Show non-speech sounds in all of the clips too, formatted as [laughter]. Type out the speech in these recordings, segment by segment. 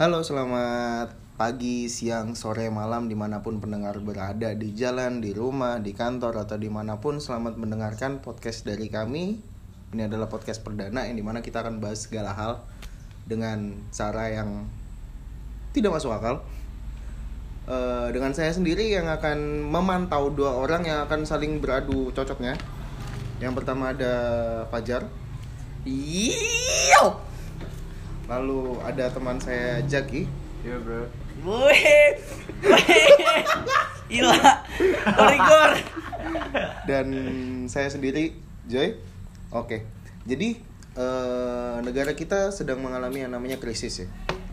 Halo, selamat pagi, siang, sore, malam di mana pun pendengar berada di jalan, di rumah, di kantor atau di mana pun selamat mendengarkan podcast dari kami. Ini adalah podcast perdana yang di mana kita akan bahas segala hal dengan cara yang tidak masuk akal. Eh, dengan saya sendiri yang akan memantau dua orang yang akan saling beradu cocoknya. Yang pertama ada Fajar, Iyo. Lalu ada teman saya Jaki. Iya bro. Wih. Gila. Korigor. dan saya sendiri Joy. Oke. Jadi eh, negara kita sedang mengalami yang namanya krisis ya.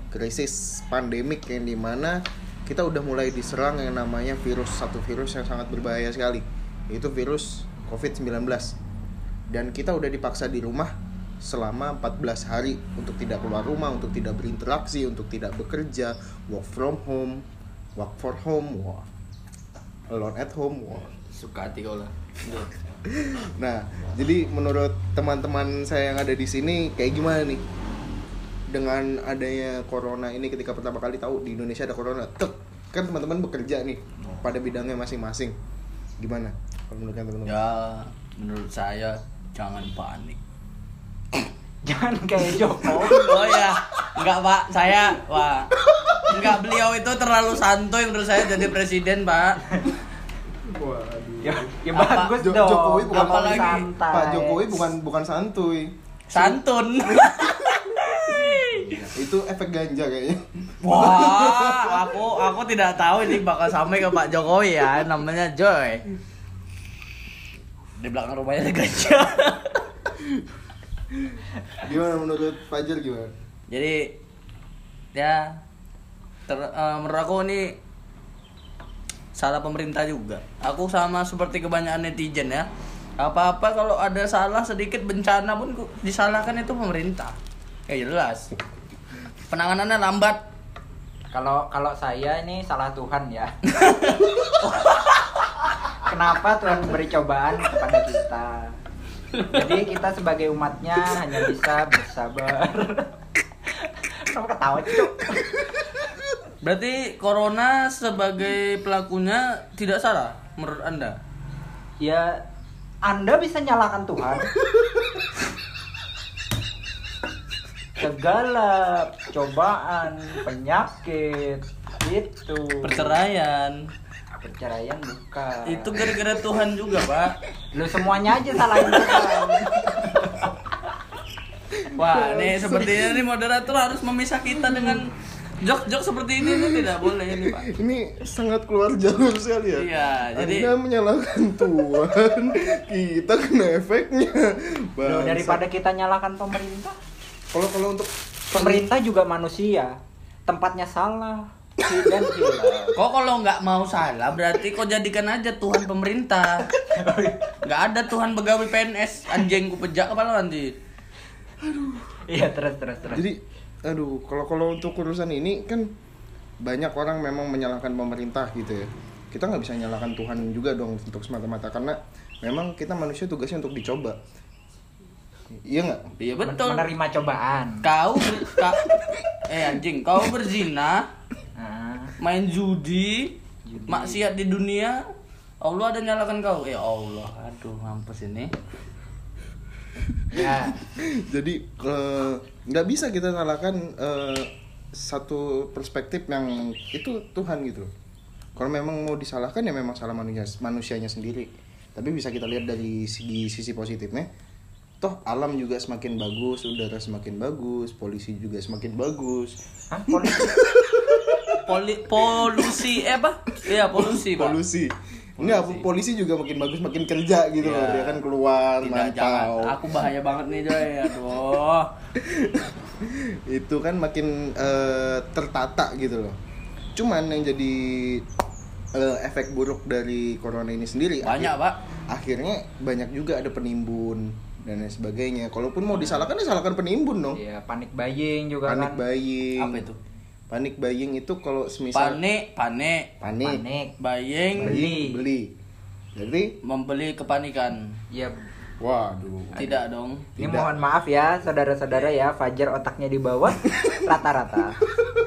Krisis pandemik yang di mana kita udah mulai diserang yang namanya virus satu virus yang sangat berbahaya sekali. Itu virus COVID-19. Dan kita udah dipaksa di rumah selama 14 hari untuk tidak keluar rumah, untuk tidak berinteraksi, untuk tidak bekerja, work from home, work for home, wah. alone at home, wah. Suka hati kau lah. [laughs] Nah, jadi menurut teman-teman saya yang ada di sini kayak gimana nih? Dengan adanya corona ini ketika pertama kali tahu di Indonesia ada corona, tek, kan teman-teman bekerja nih pada bidangnya masing-masing. Gimana? Kalau menurut teman-teman? Ya, menurut saya jangan panik. Jangan kayak Jokowi. Oh ya, enggak Pak, saya Pak. Enggak beliau itu terlalu santuy menurut saya jadi presiden, Pak. Ya, ya Apa? bagus Jo- dong. Jokowi bukan Apalagi santai. Pak Jokowi bukan bukan santuy. Santun. [laughs] Itu efek ganja kayaknya. Wah, [laughs] aku aku tidak tahu ini bakal sampai ke Pak Jokowi ya, namanya Joy. Di belakang rumahnya ada gajah. [laughs] Gimana menurut Fajar gimana? Jadi ya ter, eh, menurut aku ini salah pemerintah juga. Aku sama seperti kebanyakan netizen ya. Apa-apa kalau ada salah sedikit bencana pun disalahkan itu pemerintah. Ya jelas. Penanganannya lambat. Kalau kalau saya ini salah Tuhan ya. [laughs] Kenapa Tuhan memberi cobaan kepada kita? Jadi kita sebagai umatnya hanya bisa bersabar. Kenapa ketawa cuk? Berarti corona sebagai pelakunya tidak salah menurut Anda? Ya Anda bisa nyalakan Tuhan. Segala cobaan, penyakit, itu Perceraian. Perceraian bukan. Itu gara-gara Tuhan juga, Pak. Lu semuanya aja salahin Tuhan. Wah, nih sepertinya nih moderator harus memisah kita dengan jok-jok seperti ini ini tidak boleh ini, Pak. Ini sangat keluar jalur sekali ya. Iya, jadi- Anda menyalahkan Tuhan, kita kena efeknya. Loh, daripada kita nyalakan pemerintah, kalau kalau untuk pemerintah juga manusia. Tempatnya salah dan. Kok kalau nggak mau salah berarti kok jadikan aja Tuhan pemerintah. Nggak ada Tuhan pegawai PNS anjing ku pejak kepala nanti. Iya terus terus terus. jadi aduh kalau kalau untuk urusan ini kan banyak orang memang menyalahkan pemerintah gitu ya kita nggak bisa nyalahkan Tuhan juga dong untuk semata-mata karena memang kita manusia tugasnya untuk dicoba iya nggak Iya Men- betul. Menerima cobaan. Kau ber, ka- eh anjing, kau berzina, Nah, main judi, Judi. maksiat di dunia, Allah ada nyalakan kau. Ya Allah, aduh mampus ini. ya jadi eh, nggak bisa kita salahkan eh, satu perspektif yang itu Tuhan gitu loh. kalau memang mau disalahkan ya memang salah manusia manusianya sendiri tapi bisa kita lihat dari segi sisi positifnya toh alam juga semakin bagus udara semakin bagus polisi juga semakin bagus Hah, polisi. Poli, polusi eh apa? Iya polusi pak. polusi enggak polisi juga makin bagus makin kerja gitu loh Iya. dia kan keluar Tidak jangan. mantau Aku bahaya banget nih Joy. Aduh. [laughs] itu kan makin eh, tertata gitu loh cuman yang jadi eh, efek buruk dari corona ini sendiri Banyak akhir- pak. akhirnya banyak juga ada penimbun dan lain sebagainya kalaupun mau disalahkan ya salahkan penimbun dong Iya, panik buying juga panik kan. buying Apa itu? panik buying itu kalau semisal Panik, panik, panik, Panik. buying, beli beli jadi membeli kepanikan. Iya. waduh Tidak dong. Ini Tidak. mohon maaf ya saudara-saudara ya, Fajar otaknya di bawah [laughs] rata-rata.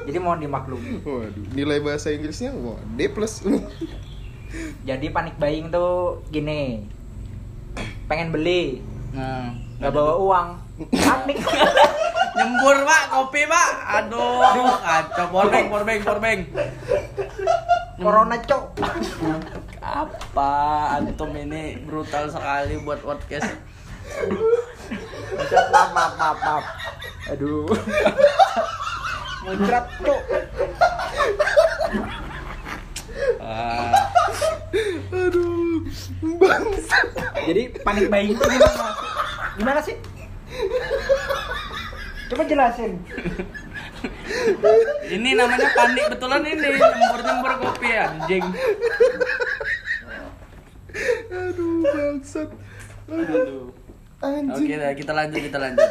Jadi mohon dimaklumi. Waduh, nilai bahasa Inggrisnya wah, D plus. Jadi panik buying tuh gini. Pengen beli, Nah, nggak bawa uang. Panik. [laughs] nyembur pak kopi pak aduh kacau porbeng porbeng porbeng Corona cok. apa antum ini brutal sekali buat podcast Maaf, maaf, maaf, maaf. Aduh. Muncrat cok. Ah. Jadi panik buying itu gimana? Gimana sih? Coba jelasin. ini namanya panik betulan ini nyembur nyembur kopi anjing Aduh, bangsat. aduh Anjing. oke kita lanjut kita lanjut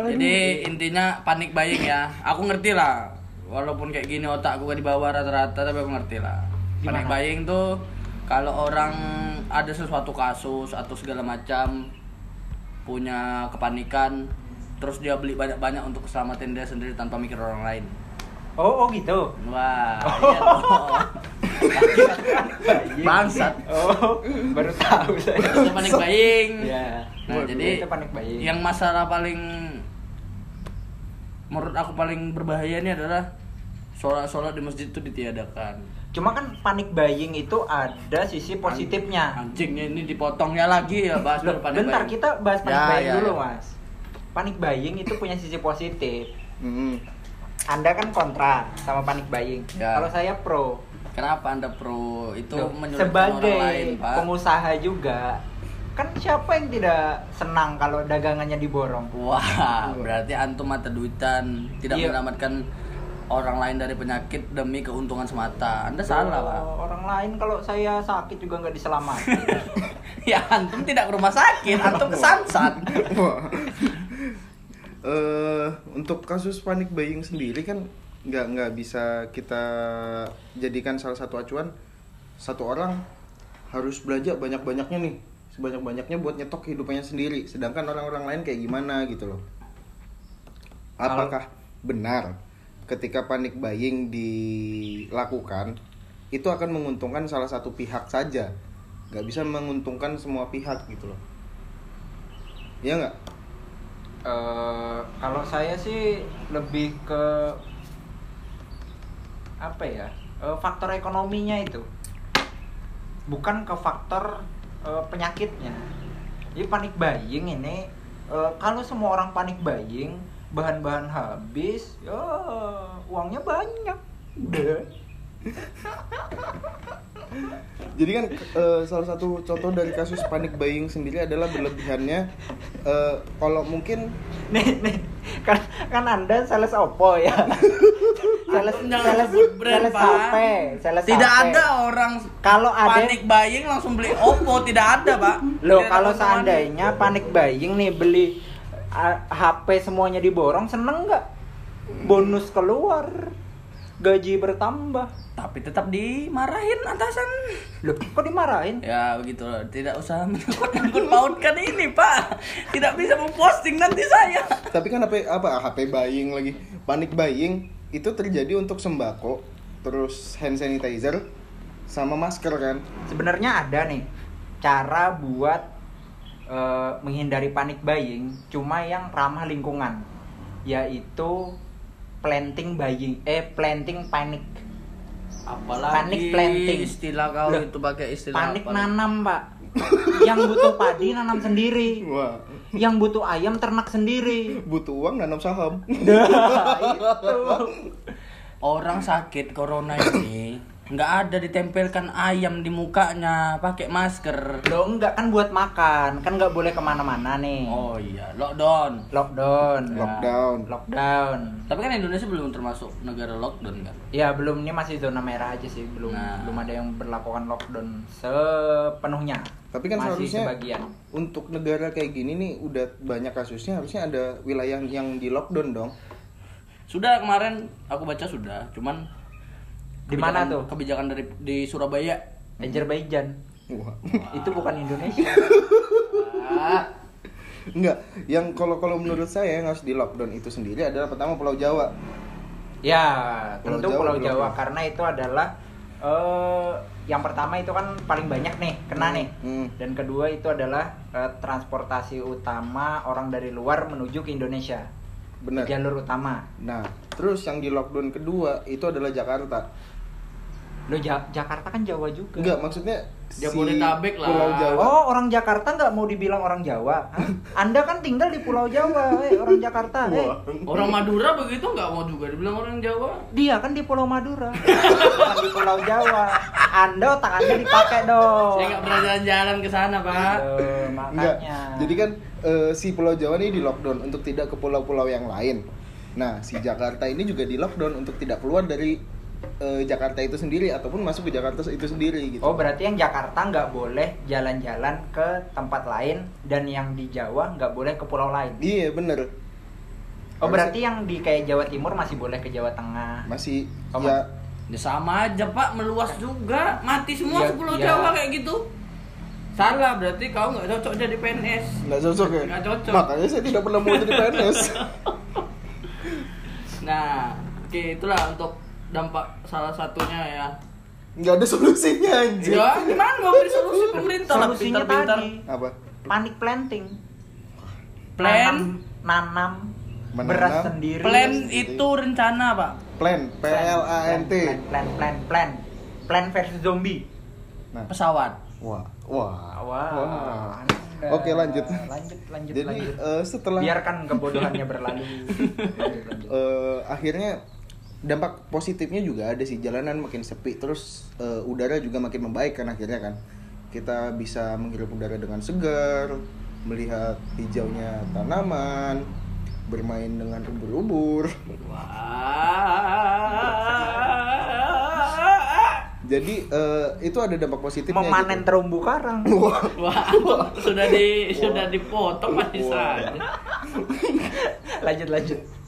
jadi intinya panik buying ya aku ngerti lah walaupun kayak gini otakku gak di bawah rata-rata tapi aku ngerti lah panik buying tuh kalau orang ada sesuatu kasus atau segala macam punya kepanikan terus dia beli banyak-banyak untuk keselamatan dia sendiri tanpa mikir orang lain Oh, oh gitu. wah iya dong [laughs] bangsat Oh, baru tahu saya. itu panik buying Ya. nah jadi itu panik buying. yang masalah paling menurut aku paling berbahaya ini adalah sholat-sholat di masjid itu ditiadakan Cuma kan panik buying itu ada sisi positifnya. anjingnya ini dipotongnya lagi ya bahas Loh, dulu panik bentar buying. kita bahas panik Ya, buying ya, dulu, ya. Mas. Panik buying itu punya sisi positif. Mm-mm. Anda kan kontra sama panik buying. Ya. Kalau saya pro. kenapa anda pro itu Loh, menyulitkan sebagai orang lain pak pengusaha juga kan siapa yang tidak senang kalau dagangannya diborong wah berarti antum mata duitan tidak Iya. menyelamatkan orang lain dari penyakit demi keuntungan semata. Anda salah pak. Oh, orang lain kalau saya sakit juga nggak diselamatkan [laughs] ya antum tidak ke rumah sakit antum ke samsat. Wah. [laughs] Eh, untuk kasus panik buying sendiri kan nggak nggak bisa kita jadikan salah satu acuan. Satu orang harus belanja banyak banyaknya nih sebanyak banyaknya buat nyetok kehidupannya sendiri. Sedangkan orang-orang lain kayak gimana gitu loh. Apakah benar ketika panik buying dilakukan itu akan menguntungkan salah satu pihak saja. Nggak bisa menguntungkan semua pihak gitu loh. Iya nggak? Eh, kalau saya sih lebih ke apa ya? Eh, faktor ekonominya itu. Bukan ke faktor eh, penyakitnya. Jadi panik buying ini eh, kalau semua orang panik buying bahan-bahan habis ya uangnya banyak. Udah. [laughs] Jadi kan eh, salah satu contoh dari kasus panik buying sendiri adalah berlebihannya eh, kalau mungkin nih nih. Kan kan anda sales Oppo ya. [laughs] Sales sales sales. HP sales tidak HP. ada orang Kalau ada- panik buying langsung beli Oppo tidak ada pak. Loh, Tidak kalau seandainya panik buying nih beli HP semuanya diborong, seneng nggak? Bonus keluar, gaji bertambah. tapi tetap dimarahin atasan Loh, kok dimarahin? ya begitu loh. tidak usah menyangkut pautkan ini pak tidak bisa memposting nanti saya tapi kan HP apa HP buying lagi panik buying itu terjadi untuk sembako terus hand sanitizer sama masker kan Sebenarnya ada nih cara buat eh, menghindari panik buying, cuma yang ramah lingkungan, yaitu planting buying, eh planting panic. apalagi Panik planting. istilah kau Loh, itu pakai istilah Panik apa? nanam, Pak. yang butuh padi nanam sendiri. wah Yang butuh ayam ternak sendiri. butuh uang nanam saham Nah, [laughs] itu. orang sakit corona ini nggak ada ditempelkan ayam di mukanya pakai masker Loh enggak kan buat makan, kan nggak boleh ke mana-mana nih. oh iya lockdown Lockdown. lockdown Lockdown. tapi kan Indonesia belum termasuk negara lockdown kan Ya belum ini masih zona merah aja sih, belum Nah. belum ada yang berlakukan lockdown sepenuhnya. tapi kan masih seharusnya sebagian. untuk negara kayak gini nih udah banyak kasusnya harusnya ada wilayah yang di lockdown dong sudah kemarin aku baca sudah cuman Di mana tuh? kebijakan dari di Surabaya Azerbaijan. wah Itu bukan Indonesia. ah, Enggak, yang kalau kalau menurut saya yang harus di lockdown itu sendiri adalah pertama Pulau Jawa. Ya, Pulau tentu Jawa Pulau Jawa ya? karena itu adalah eh yang pertama itu kan paling banyak nih kena Hmm, nih. hmm. Dan kedua itu adalah eh, transportasi utama orang dari luar menuju ke Indonesia. Benar. Jalur utama. Nah, terus yang di lockdown kedua itu adalah Jakarta. Lo Ja- Jakarta kan Jawa juga. Enggak, maksudnya Jabodetabek lah. Pulau Jawa. Oh, orang Jakarta nggak mau dibilang orang Jawa. Hah? Anda kan tinggal di Pulau Jawa, eh, orang Jakarta. Eh. Orang Madura begitu nggak mau juga dibilang orang Jawa. Dia kan di Pulau Madura, [laughs] bukan di Pulau Jawa. Anda otak Anda dipakai dong. Saya nggak pernah jalan-jalan ke sana, Pak. Aduh, Enggak. makanya. Jadi kan eh, si Pulau Jawa ini di lockdown untuk tidak ke pulau-pulau yang lain. Nah, si Jakarta ini juga di lockdown untuk tidak keluar dari eh, Jakarta itu sendiri ataupun masuk ke Jakarta itu sendiri gitu. Oh berarti yang Jakarta nggak boleh jalan-jalan ke tempat lain dan yang di Jawa nggak boleh ke pulau lain. Iya, bener. Oh berarti yang di kayak Jawa Timur masih boleh ke Jawa Tengah. masih Oh, ya Ya sama aja, Pak, meluas juga. Mati semua Iya, sepulau iya. Jawa kayak gitu. Salah, berarti kau nggak cocok jadi PNS. nggak cocok ya. Nggak cocok. Makanya saya tidak pernah mau jadi PNS. [laughs] Nah, oke itulah untuk dampak salah satunya ya. Nggak ada solusinya anjir. Ya, gimana mau beri solusi pemerintah Solusinya tadi Apa? panik planting. Plan, nanam, nanam Menanam. beras sendiri. plan itu rencana, Pak. Plan, P L A N T. Plan, plan, plan, plan, plan versus zombie. Nah, Pesawat. wah, wah. Wah. Anda- Oke, lanjut. Lanjut, lanjut, Jadi lanjut. eh, setelah Biarkan kebodohannya berlalu. Lanjut, [laughs] lanjut. eh, akhirnya dampak positifnya juga ada sih jalanan makin sepi terus eh, udara juga makin membaik kan akhirnya kan kita bisa menghirup udara dengan segar melihat hijaunya tanaman bermain dengan ubur-ubur Wah. jadi eh, itu ada dampak positifnya Memanen gitu. terumbu karang. [laughs] Wah, Wah, sudah di sudah dipotong masih Wah. saja. lanjut, lanjut.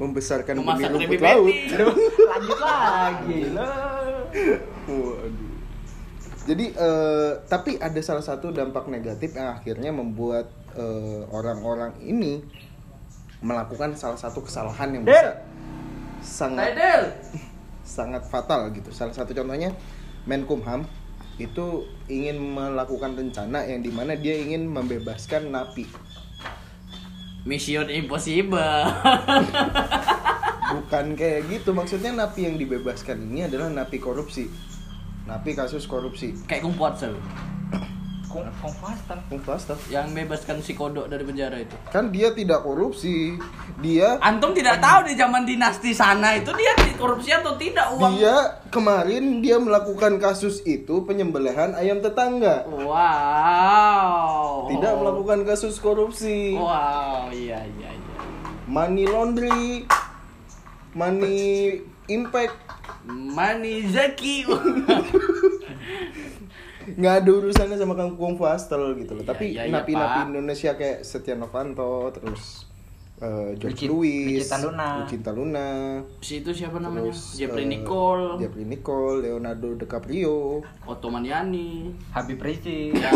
Membesarkan bumi Memasak rumput Krabby laut [laughs] lanjut lagi. Loh. Waduh. Jadi eh, tapi ada salah satu dampak negatif yang akhirnya membuat eh, orang-orang ini melakukan salah satu kesalahan yang Del. bisa sangat Tidal. [laughs] sangat fatal gitu. Salah satu contohnya Menkumham itu ingin melakukan rencana yang di mana dia ingin membebaskan napi. Mission Impossible. Bukan kayak gitu maksudnya napi yang dibebaskan ini adalah napi korupsi, napi kasus korupsi. Kayak Kung Potsel Kung Kung Faster. Kung Faster. yang bebaskan si kodok dari penjara itu. Kan dia tidak korupsi, dia Antum tidak tahu di zaman dinasti sana itu dia korupsi atau tidak uang. Dia kemarin dia melakukan kasus itu penyembelihan ayam tetangga. Wow. Tidak melakukan kasus korupsi. Wow, iya iya iya. Money laundry, money impact, Mani Zaki. [laughs] nggak ada urusannya sama Kang Kung Fastel gitu loh. Iya, Tapi iya, iya, napi-napi. Indonesia kayak Setia Novanto, terus eh, George Luci- Louis, Lucinta Luna. Lucinta Luna, si itu siapa namanya? terus, Jeffrey eh, Nicole, Jeffrey Nicole, Leonardo DiCaprio. Otto Maniani. Habib Rizik. Ya.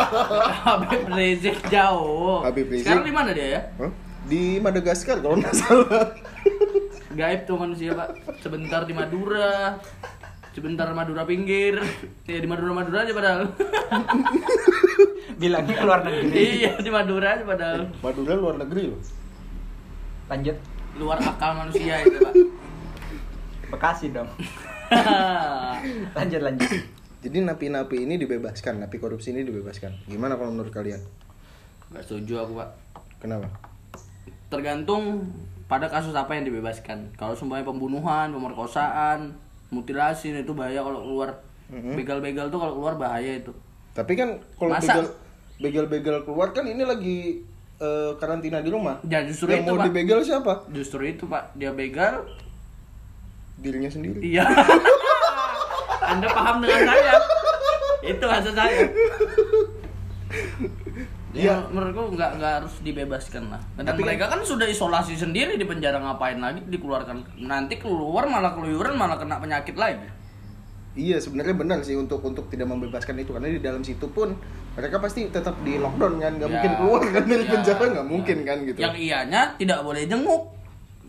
[laughs] Habib Rizik jauh. Habib Rizik. Sekarang di mana dia ya? Hah? Di Madagaskar kalau nggak salah. Gaib tuh manusia pak. Sebentar di Madura, sebentar Madura pinggir. [laughs] Ya di Madura Madura aja padahal. [laughs] Bilangnya keluar negeri. iya di Madura aja padahal. Madura luar negeri loh. Lanjut. Luar akal [laughs] manusia itu pak. Bekasi dong. Lanjut, lanjut. Jadi napi-napi ini dibebaskan, napi korupsi ini dibebaskan. Gimana kalau menurut kalian? Gak setuju aku pak. Kenapa? Tergantung pada kasus apa yang dibebaskan. Kalau semuanya pembunuhan, pemerkosaan, mutilasi itu bahaya kalau keluar. Mhm. Begal-begal tuh kalau keluar bahaya itu. Tapi kan kalau begal begal-begal keluar kan ini lagi eh, karantina di rumah. Ya, justru yang itu, mau Pak. dibegal siapa? Justru itu pak dia begal. Dirinya sendiri. Iya. [laughs] Anda paham dengan saya? Itu maksud saya. Iya. Ya, menurutku nggak nggak harus dibebaskan lah. Dan Tapi kan- mereka kan sudah isolasi sendiri di penjara ngapain lagi dikeluarkan. Nanti keluar malah keluyuran malah kena penyakit lagi. Iya sebenarnya benar sih untuk untuk tidak membebaskan itu karena di dalam situ pun mereka pasti tetap di lockdown kan nggak Ya. mungkin keluar kan dari Ya. penjara nggak Ya. mungkin kan gitu. Yang ianya tidak boleh jenguk.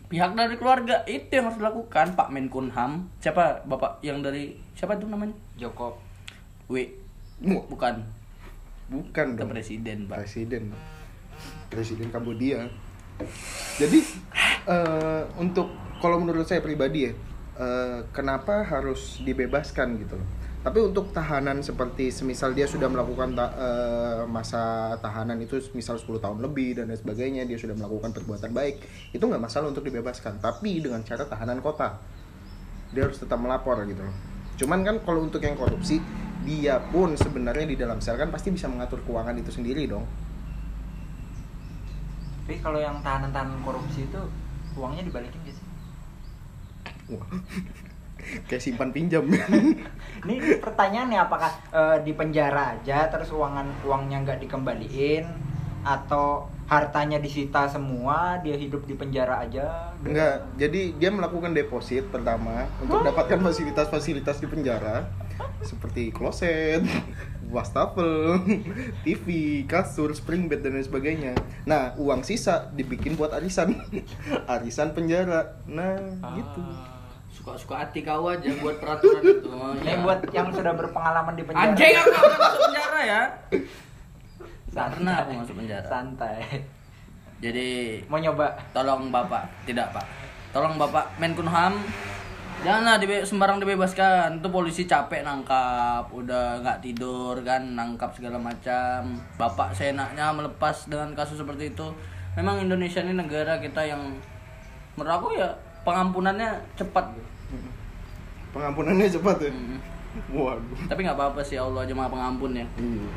pihak dari keluarga itu yang harus dilakukan Pak Menkumham siapa bapak yang dari siapa itu namanya Joko W bukan bukan itu dong. presiden pak. Presiden presiden Kambodia. Jadi eh, untuk kalau menurut saya pribadi ya eh, kenapa harus dibebaskan gitu loh? Tapi untuk tahanan seperti semisal dia sudah melakukan ta- eh, masa tahanan itu misal 10 tahun lebih dan lain sebagainya dia sudah melakukan perbuatan baik itu nggak masalah untuk dibebaskan. Tapi dengan cara tahanan kota dia harus tetap melapor gitu loh. Cuman kan kalau untuk yang korupsi dia pun sebenarnya di dalam sel kan pasti bisa mengatur keuangan itu sendiri dong. Tapi kalau yang tahanan-tahanan korupsi itu uangnya dibalikin gak sih? Wah. [laughs] kayak simpan pinjam. [laughs] Ini pertanyaannya apakah eh, di penjara aja terus uangan uangnya nggak dikembaliin? Atau hartanya disita semua dia hidup di penjara aja. Enggak jadi dia melakukan deposit pertama untuk dapatkan fasilitas-fasilitas di penjara seperti kloset [laughs] wastafel [laughs] TV kasur spring bed dan lain sebagainya. Nah uang sisa dibikin buat arisan. [laughs] Arisan penjara. Nah gitu. suka-suka hati kau aja buat peraturan itu. Ini Ya. buat yang sudah berpengalaman di penjara. Anjing aku masuk penjara ya Pernah aku Santai. masuk penjara. Santai. Jadi mau nyoba? tolong bapak. Tidak pak. Tolong bapak Menkumham janganlah dibe sembarang dibebaskan. Itu polisi capek nangkap. Udah nggak tidur kan nangkap segala macam. Bapak seenaknya melepas dengan kasus seperti itu. Memang Indonesia ini negara kita yang menurut aku ya pengampunannya cepat. Pengampunannya cepat ya? Mm. waduh. Tapi nggak apa-apa sih Allah aja maha pengampun ya. Iya.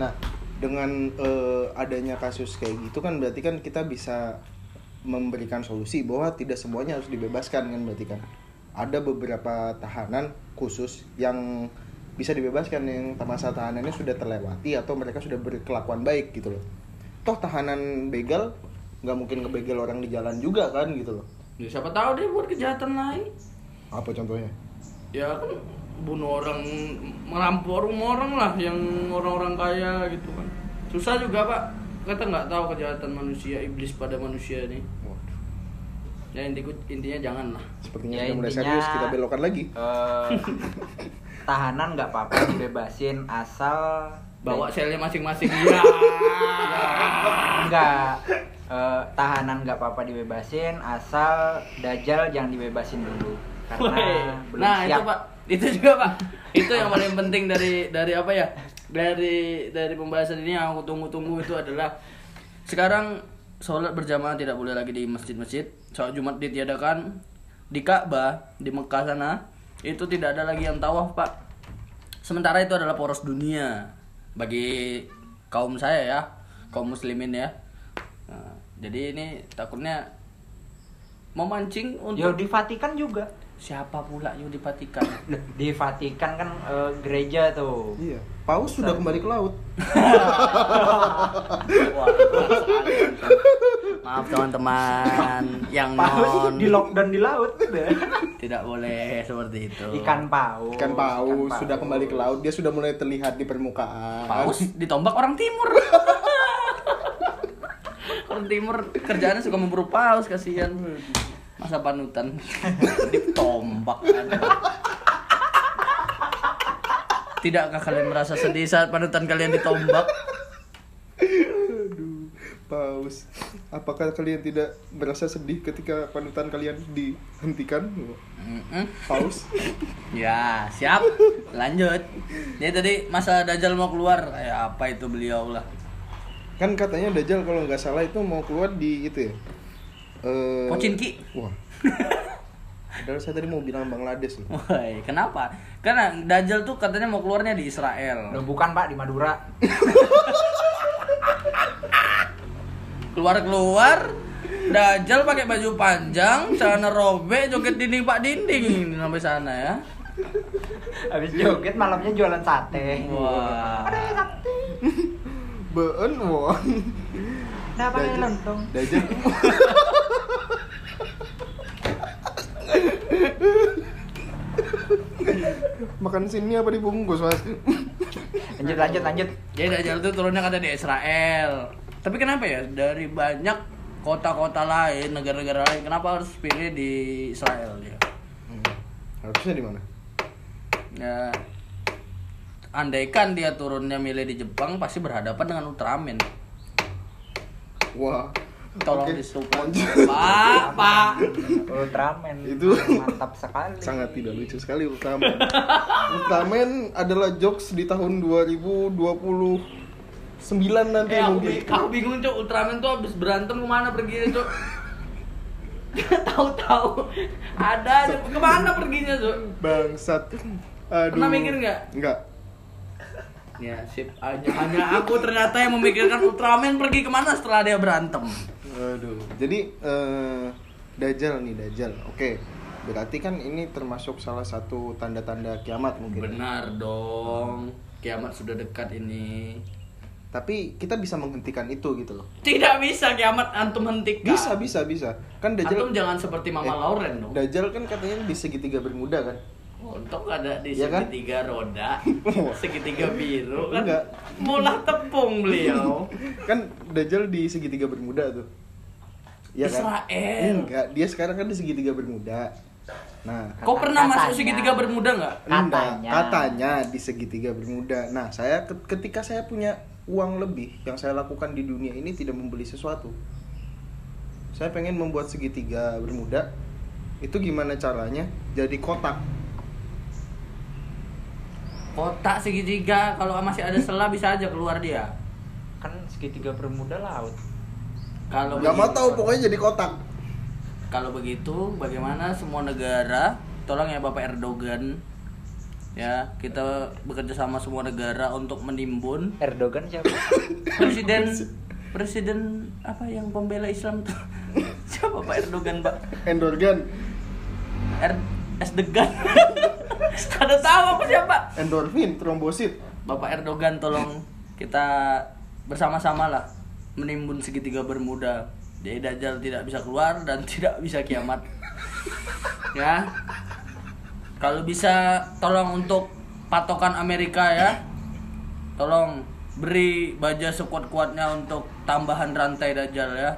Nah, dengan eh, adanya kasus kayak gitu kan berarti kan kita bisa memberikan solusi bahwa tidak semuanya harus dibebaskan kan berarti kan. Ada beberapa tahanan khusus yang bisa dibebaskan yang masa tahanannya sudah terlewati atau mereka sudah berkelakuan baik gitu loh. Toh tahanan begal nggak mungkin ngebegal orang di jalan juga kan gitu loh. ya, siapa tahu dia buat kejahatan lain Apa contohnya? ya kan bunuh orang merampok rumah orang lah yang orang-orang kaya gitu kan susah juga pak. Kita nggak tahu kejahatan manusia iblis pada manusia nih Waduh, ya intiku intinya jangan lah sepertinya Ya, sudah mulai intinya- serius kita belokkan lagi. Eh, tahanan nggak apa-apa dibebasin asal bawa selnya masing-masing ya. [laughs] Enggak Eh, tahanan nggak apa-apa dibebasin asal dajal jangan dibebasin dulu karena Woi. belum nah siap. Itu pak. Itu juga pak. Itu yang paling penting dari dari apa ya dari dari pembahasan ini yang aku tunggu-tunggu itu adalah sekarang sholat berjamaah tidak boleh lagi di masjid-masjid. Sholat jumat ditiadakan di Ka'bah di Mekah sana itu tidak ada lagi yang tawaf pak. Sementara itu adalah poros dunia bagi kaum saya ya kaum muslimin ya. Nah, jadi ini takutnya memancing Yo untuk di Vatikan juga. Siapa pula yang di Vatikan [laughs] di Vatikan kan eh, gereja tuh. Iya. Paus sudah kembali ke laut. [laughs] Wah, maaf teman-teman yang paus non di lockdown di laut. Tidak boleh seperti itu. Ikan paus. Ikan paus ikan sudah kembali ke laut, dia sudah mulai terlihat di permukaan. paus ditombak orang timur. [laughs] Orang timur kerjaannya suka memburu paus kasihan. Masa panutan? [laughs] Ditombak Tidakkah kalian merasa sedih saat panutan kalian ditombak? Aduh, paus. Apakah kalian tidak merasa sedih ketika panutan kalian dihentikan? Mm-mm. Paus. Ya, siap. Lanjut. Dia tadi masa Dajjal mau keluar. Ya, apa itu beliau lah. Kan katanya Dajjal kalau nggak salah itu mau keluar di itu ya. Eh, Pochinki. Wah. Padahal saya tadi mau bilang Bangladesh loh. Woi, kenapa? Karena Dajjal tuh katanya mau keluarnya di Israel. Loh, bukan pak di Madura [laughs] Keluar-keluar Dajjal pakai baju panjang, celana robek, joget dinding pak dinding sampai sana ya. habis joget malamnya jualan sate Wah. Beun wah. nah pakai Dajjal. lontong Dajjal. [laughs] Makan sini apa dibungkus, Mas? [laughs] lanjut lanjut lanjut Jadi Dajjal tuh turunnya kata di Israel. Tapi kenapa ya? Dari banyak kota-kota lain, negara-negara lain, kenapa harus pilih di Israel ya? Hmm. Harusnya di mana? Ya, andaikan dia turunnya milih di Jepang, pasti berhadapan dengan Ultraman. Wah. Tolong Oke. disupport. Pak, Pak. Ultraman Itu- mantap sekali Sangat tidak lucu sekali Ultraman. Ultraman adalah jokes di tahun 2029 nanti Eh, aku, mungkin. bi- aku bingung cok Ultraman tuh habis berantem ke mana perginya cok? [laughs] Tahu-tahu ada aja ke mana perginya cok? Bangsat. Aduh. Pernah mikir nggak? Enggak. Ya sip hanya, hanya aku ternyata yang memikirkan Ultraman pergi ke mana setelah dia berantem. Aduh. Jadi eh Dajjal nih Dajjal. Oke. Berarti kan ini termasuk salah satu tanda-tanda kiamat mungkin. Benar dong. Kiamat sudah dekat ini. Tapi kita bisa menghentikan itu gitu loh. Tidak bisa kiamat antum hentikan. Bisa, bisa, bisa. Kan Dajjal Antum jangan seperti Mama Eh, Lauren dong. Dajjal kan katanya di segitiga bermuda kan. Untuk ada di kan? segitiga roda, [laughs] segitiga biru kan Enggak. mulah tepung beliau. [laughs] kan Dajjal di segitiga bermuda tuh. Kan? Israel. Enggak, dia sekarang kan di segitiga bermuda. Nah, Kau pernah Katanya. masuk segitiga bermuda nggak? enggak, Katanya. katanya di segitiga bermuda. Nah, saya ke- ketika saya punya uang lebih, yang saya lakukan di dunia ini tidak membeli sesuatu. Saya pengen membuat segitiga bermuda. Itu gimana caranya? Jadi kotak. Kotak segitiga kalau masih ada celah bisa aja keluar dia. kan segitiga bermuda laut Kalau Gak mau begitu- tahu, pokoknya jadi kotak. Kalau begitu, bagaimana semua negara, tolong ya Bapak Erdogan, ya kita bekerja sama semua negara untuk menimbun Erdogan siapa? [coughs] Presiden presiden apa yang pembela Islam tuh [laughs] siapa Pak Erdogan Pak? Endorgan, Er S Degan [laughs] ada tahu aku siapa? Endorfin, trombosit. Bapak Erdogan tolong kita bersama-sama lah menimbun segitiga bermuda. Jadi Dajjal tidak bisa keluar dan [laughs] tidak bisa kiamat. Ya. Kalau bisa tolong untuk patokan Amerika ya. Tolong beri baja sekuat-kuatnya untuk tambahan rantai Dajjal ya.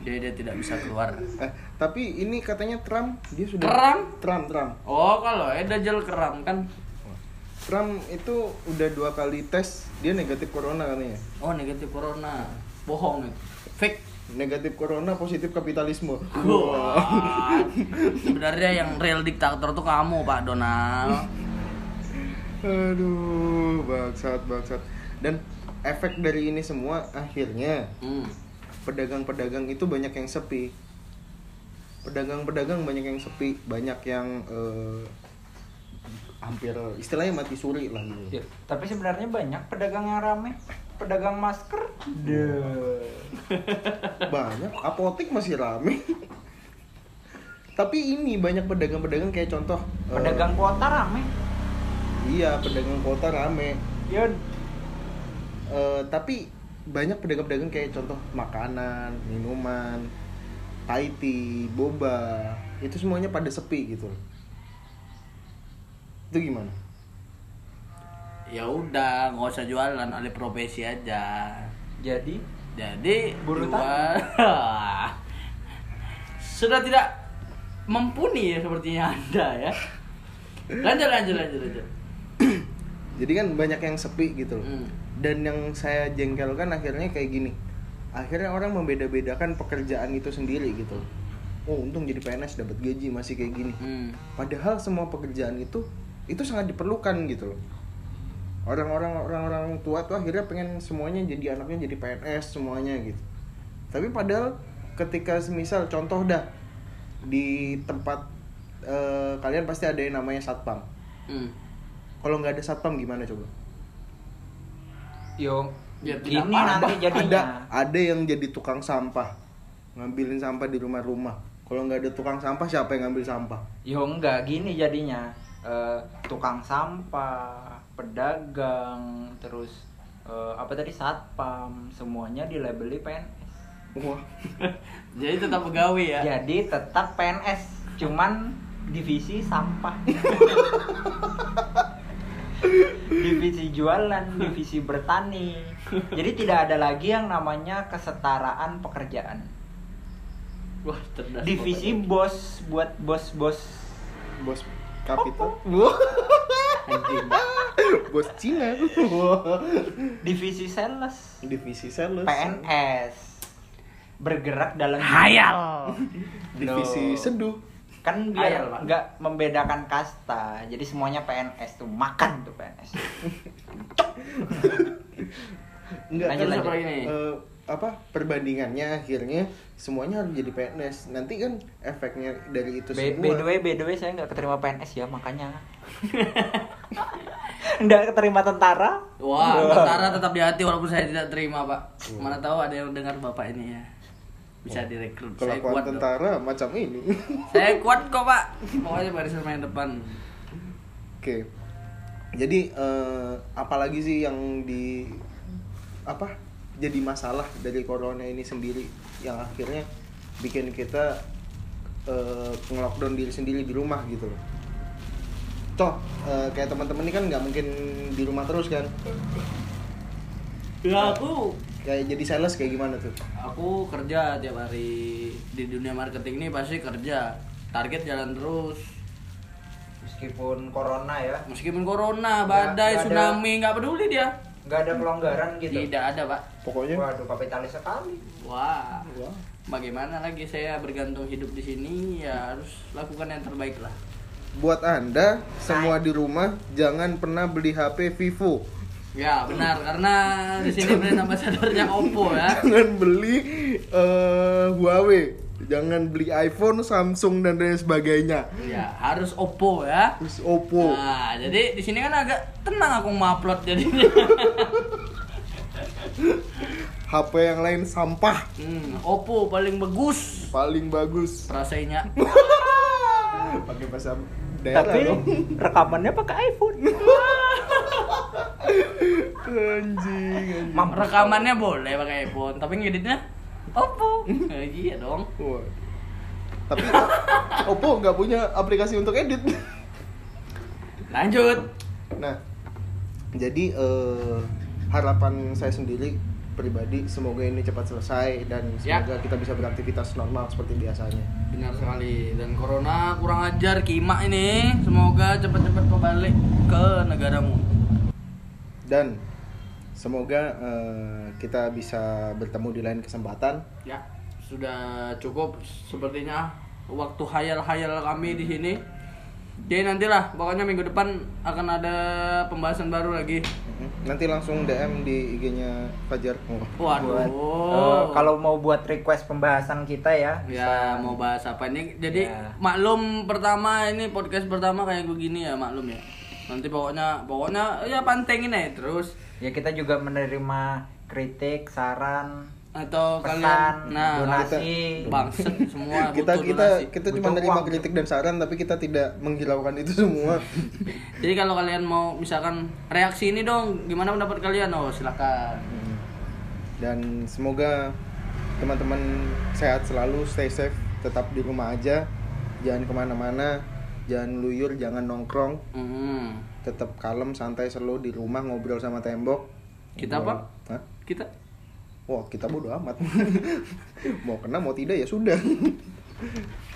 Jadi dia tidak bisa keluar. Eh, tapi ini katanya Trump dia sudah Keram? Trump, Trump. oh kalau eh Dajjal keram kan Trump itu udah dua kali tes dia negatif corona katanya. oh negatif corona bohong itu fake Negatif corona, positif kapitalisme. Wah. [laughs] Sebenarnya yang real diktator tuh kamu Pak Donald. Aduh, bangsat, bangsat. Dan efek dari ini semua akhirnya Hmm. pedagang-pedagang itu banyak yang sepi. Pedagang-pedagang banyak yang sepi, banyak yang eh, hampir istilahnya mati suri lah gitu. Ya, tapi sebenarnya banyak pedagang yang rame pedagang masker Duh. Banyak, apotek masih rame. Tapi ini banyak pedagang-pedagang kayak contoh eh, pedagang kota rame Iya, pedagang kota rame. Yun. Eh, tapi banyak pedagang-pedagang kayak contoh makanan, minuman, Thai tea, boba, itu semuanya pada sepi gitu. Itu gimana? Ya udah, nggak usah jualan, alih profesi aja. jadi Jadi Buru jual [laughs] sudah tidak mumpuni ya sepertinya anda ya. Lanjut lanjut lanjut lanjut. Jadi kan banyak yang sepi gitu loh. Hmm. Dan yang saya jengkelkan akhirnya kayak gini. Akhirnya orang membeda-bedakan pekerjaan itu sendiri gitu. loh. Oh, untung jadi PNS dapat gaji masih kayak gini. Hmm. Padahal semua pekerjaan itu itu sangat diperlukan gitu loh. Orang-orang orang-orang tua tuh akhirnya pengen semuanya jadi anaknya jadi PNS semuanya gitu. Tapi padahal ketika semisal contoh dah di tempat eh, kalian pasti ada yang namanya satpam. Hmm. Kalau nggak ada satpam gimana coba? yo Ya, gini nanti jadinya Ada ada yang jadi tukang sampah ngambilin sampah di rumah-rumah. Kalau nggak ada tukang sampah siapa yang ngambil sampah? yo enggak gini jadinya Eh, tukang sampah pedagang terus eh, apa tadi satpam semuanya dilabeli PNS Wah, [laughs] Jadi tetap pegawai ya. jadi tetap PNS cuman divisi sampah [laughs] divisi jualan, divisi bertani. Jadi tidak ada lagi yang namanya kesetaraan pekerjaan. Wah, cerdas. Divisi bos buat bos-bos bos kapital [laughs] Anjing. bos Cina. [laughs] Divisi sales, divisi sales. PNS bergerak dalam Hayal. divisi seduh kan biar nggak membedakan kasta. Jadi semuanya PNS tuh. Makan tuh PNS Enggak [laughs] Lanjut, kan lanjut. Apa lagi nih? Apa perbandingannya akhirnya semuanya harus jadi PNS nanti kan efeknya dari itu semua by the way by the way saya nggak keterima PNS ya makanya [laughs] nggak keterima tentara Wah, tentara tetap di hati walaupun saya tidak terima, Pak. Mana tahu ada yang dengar Bapak ini ya. Bisa direkrut. Saya kelakuan kuat. dong. tentara macam ini [laughs] Saya kuat kok, Pak. Pokoknya barisan main depan. oke jadi eh, apalagi sih yang di apa jadi masalah dari corona ini sendiri yang akhirnya bikin kita eh, nge-lockdown diri sendiri di rumah gitu loh toh eh, kayak teman-teman ini kan nggak mungkin di rumah terus kan Ya aku kayak jadi sales kayak gimana tuh aku kerja tiap hari di dunia marketing ini pasti kerja. Target jalan terus. meskipun corona ya Meskipun corona, badai, nggak ada- tsunami, nggak peduli dia. Nggak ada kelonggaran gitu Tidak ada, Pak. pokoknya waduh kapitalis sekali Wah. Wah. Bagaimana lagi saya bergantung hidup di sini ya harus lakukan yang terbaik lah. buat anda semua di rumah jangan pernah beli HP Vivo Ya benar karena di sini brand ambassadornya Oppo ya. jangan beli eh, Huawei jangan beli iPhone Samsung dan lain sebagainya Ya harus Oppo ya. terus Oppo Nah jadi di sini kan agak tenang aku ngupload jadi. [laughs] HP yang lain sampah hmm, Oppo paling bagus paling bagus rasanya. [laughs] pakai bahasa daerah tapi dong rekamannya pakai iPhone [laughs] anjing, anjing. Rekamannya boleh pakai iPhone tapi ngeditnya Oppo. Ya, [laughs] iya dong. Wah. tapi [laughs] Oppo nggak punya aplikasi untuk edit [laughs] Lanjut. Nah, jadi eh, harapan saya sendiri pribadi semoga ini cepat selesai dan Ya. semoga kita bisa beraktivitas normal seperti biasanya. Benar sekali dan corona kurang ajar kima ini semoga cepat-cepat kembali ke negaramu. Dan semoga eh, kita bisa bertemu di lain kesempatan. Ya, sudah cukup sepertinya waktu hayal-hayal kami di sini. Jadi nantilah, pokoknya minggu depan akan ada pembahasan baru lagi. Nanti langsung DM di IG-nya Fajar. Oh. Waduh. buat eh, kalau mau buat request pembahasan kita ya ya mau bahas apa ini? Jadi Ya. maklum pertama ini podcast pertama kayak begini ya maklum ya. Nanti pokoknya pokoknya ya pantengin aja terus ya kita juga menerima kritik saran atau Pesan, kalian nah donasi. bangset semua [laughs] kita butuh kita donasi. kita cuma menerima uang. kritik dan saran tapi kita tidak menghiraukan itu semua. [laughs] Jadi kalau kalian mau misalkan reaksi ini dong, gimana pendapat kalian? Oh, silakan. dan semoga teman-teman sehat selalu stay safe tetap di rumah aja jangan ke mana-mana jangan luyur jangan nongkrong Hmm. tetap kalem santai slow di rumah ngobrol sama tembok Kita Ngobrol- apa? Hah? Kita wah kita bodo amat [laughs] mau kena mau tidak ya sudah [laughs]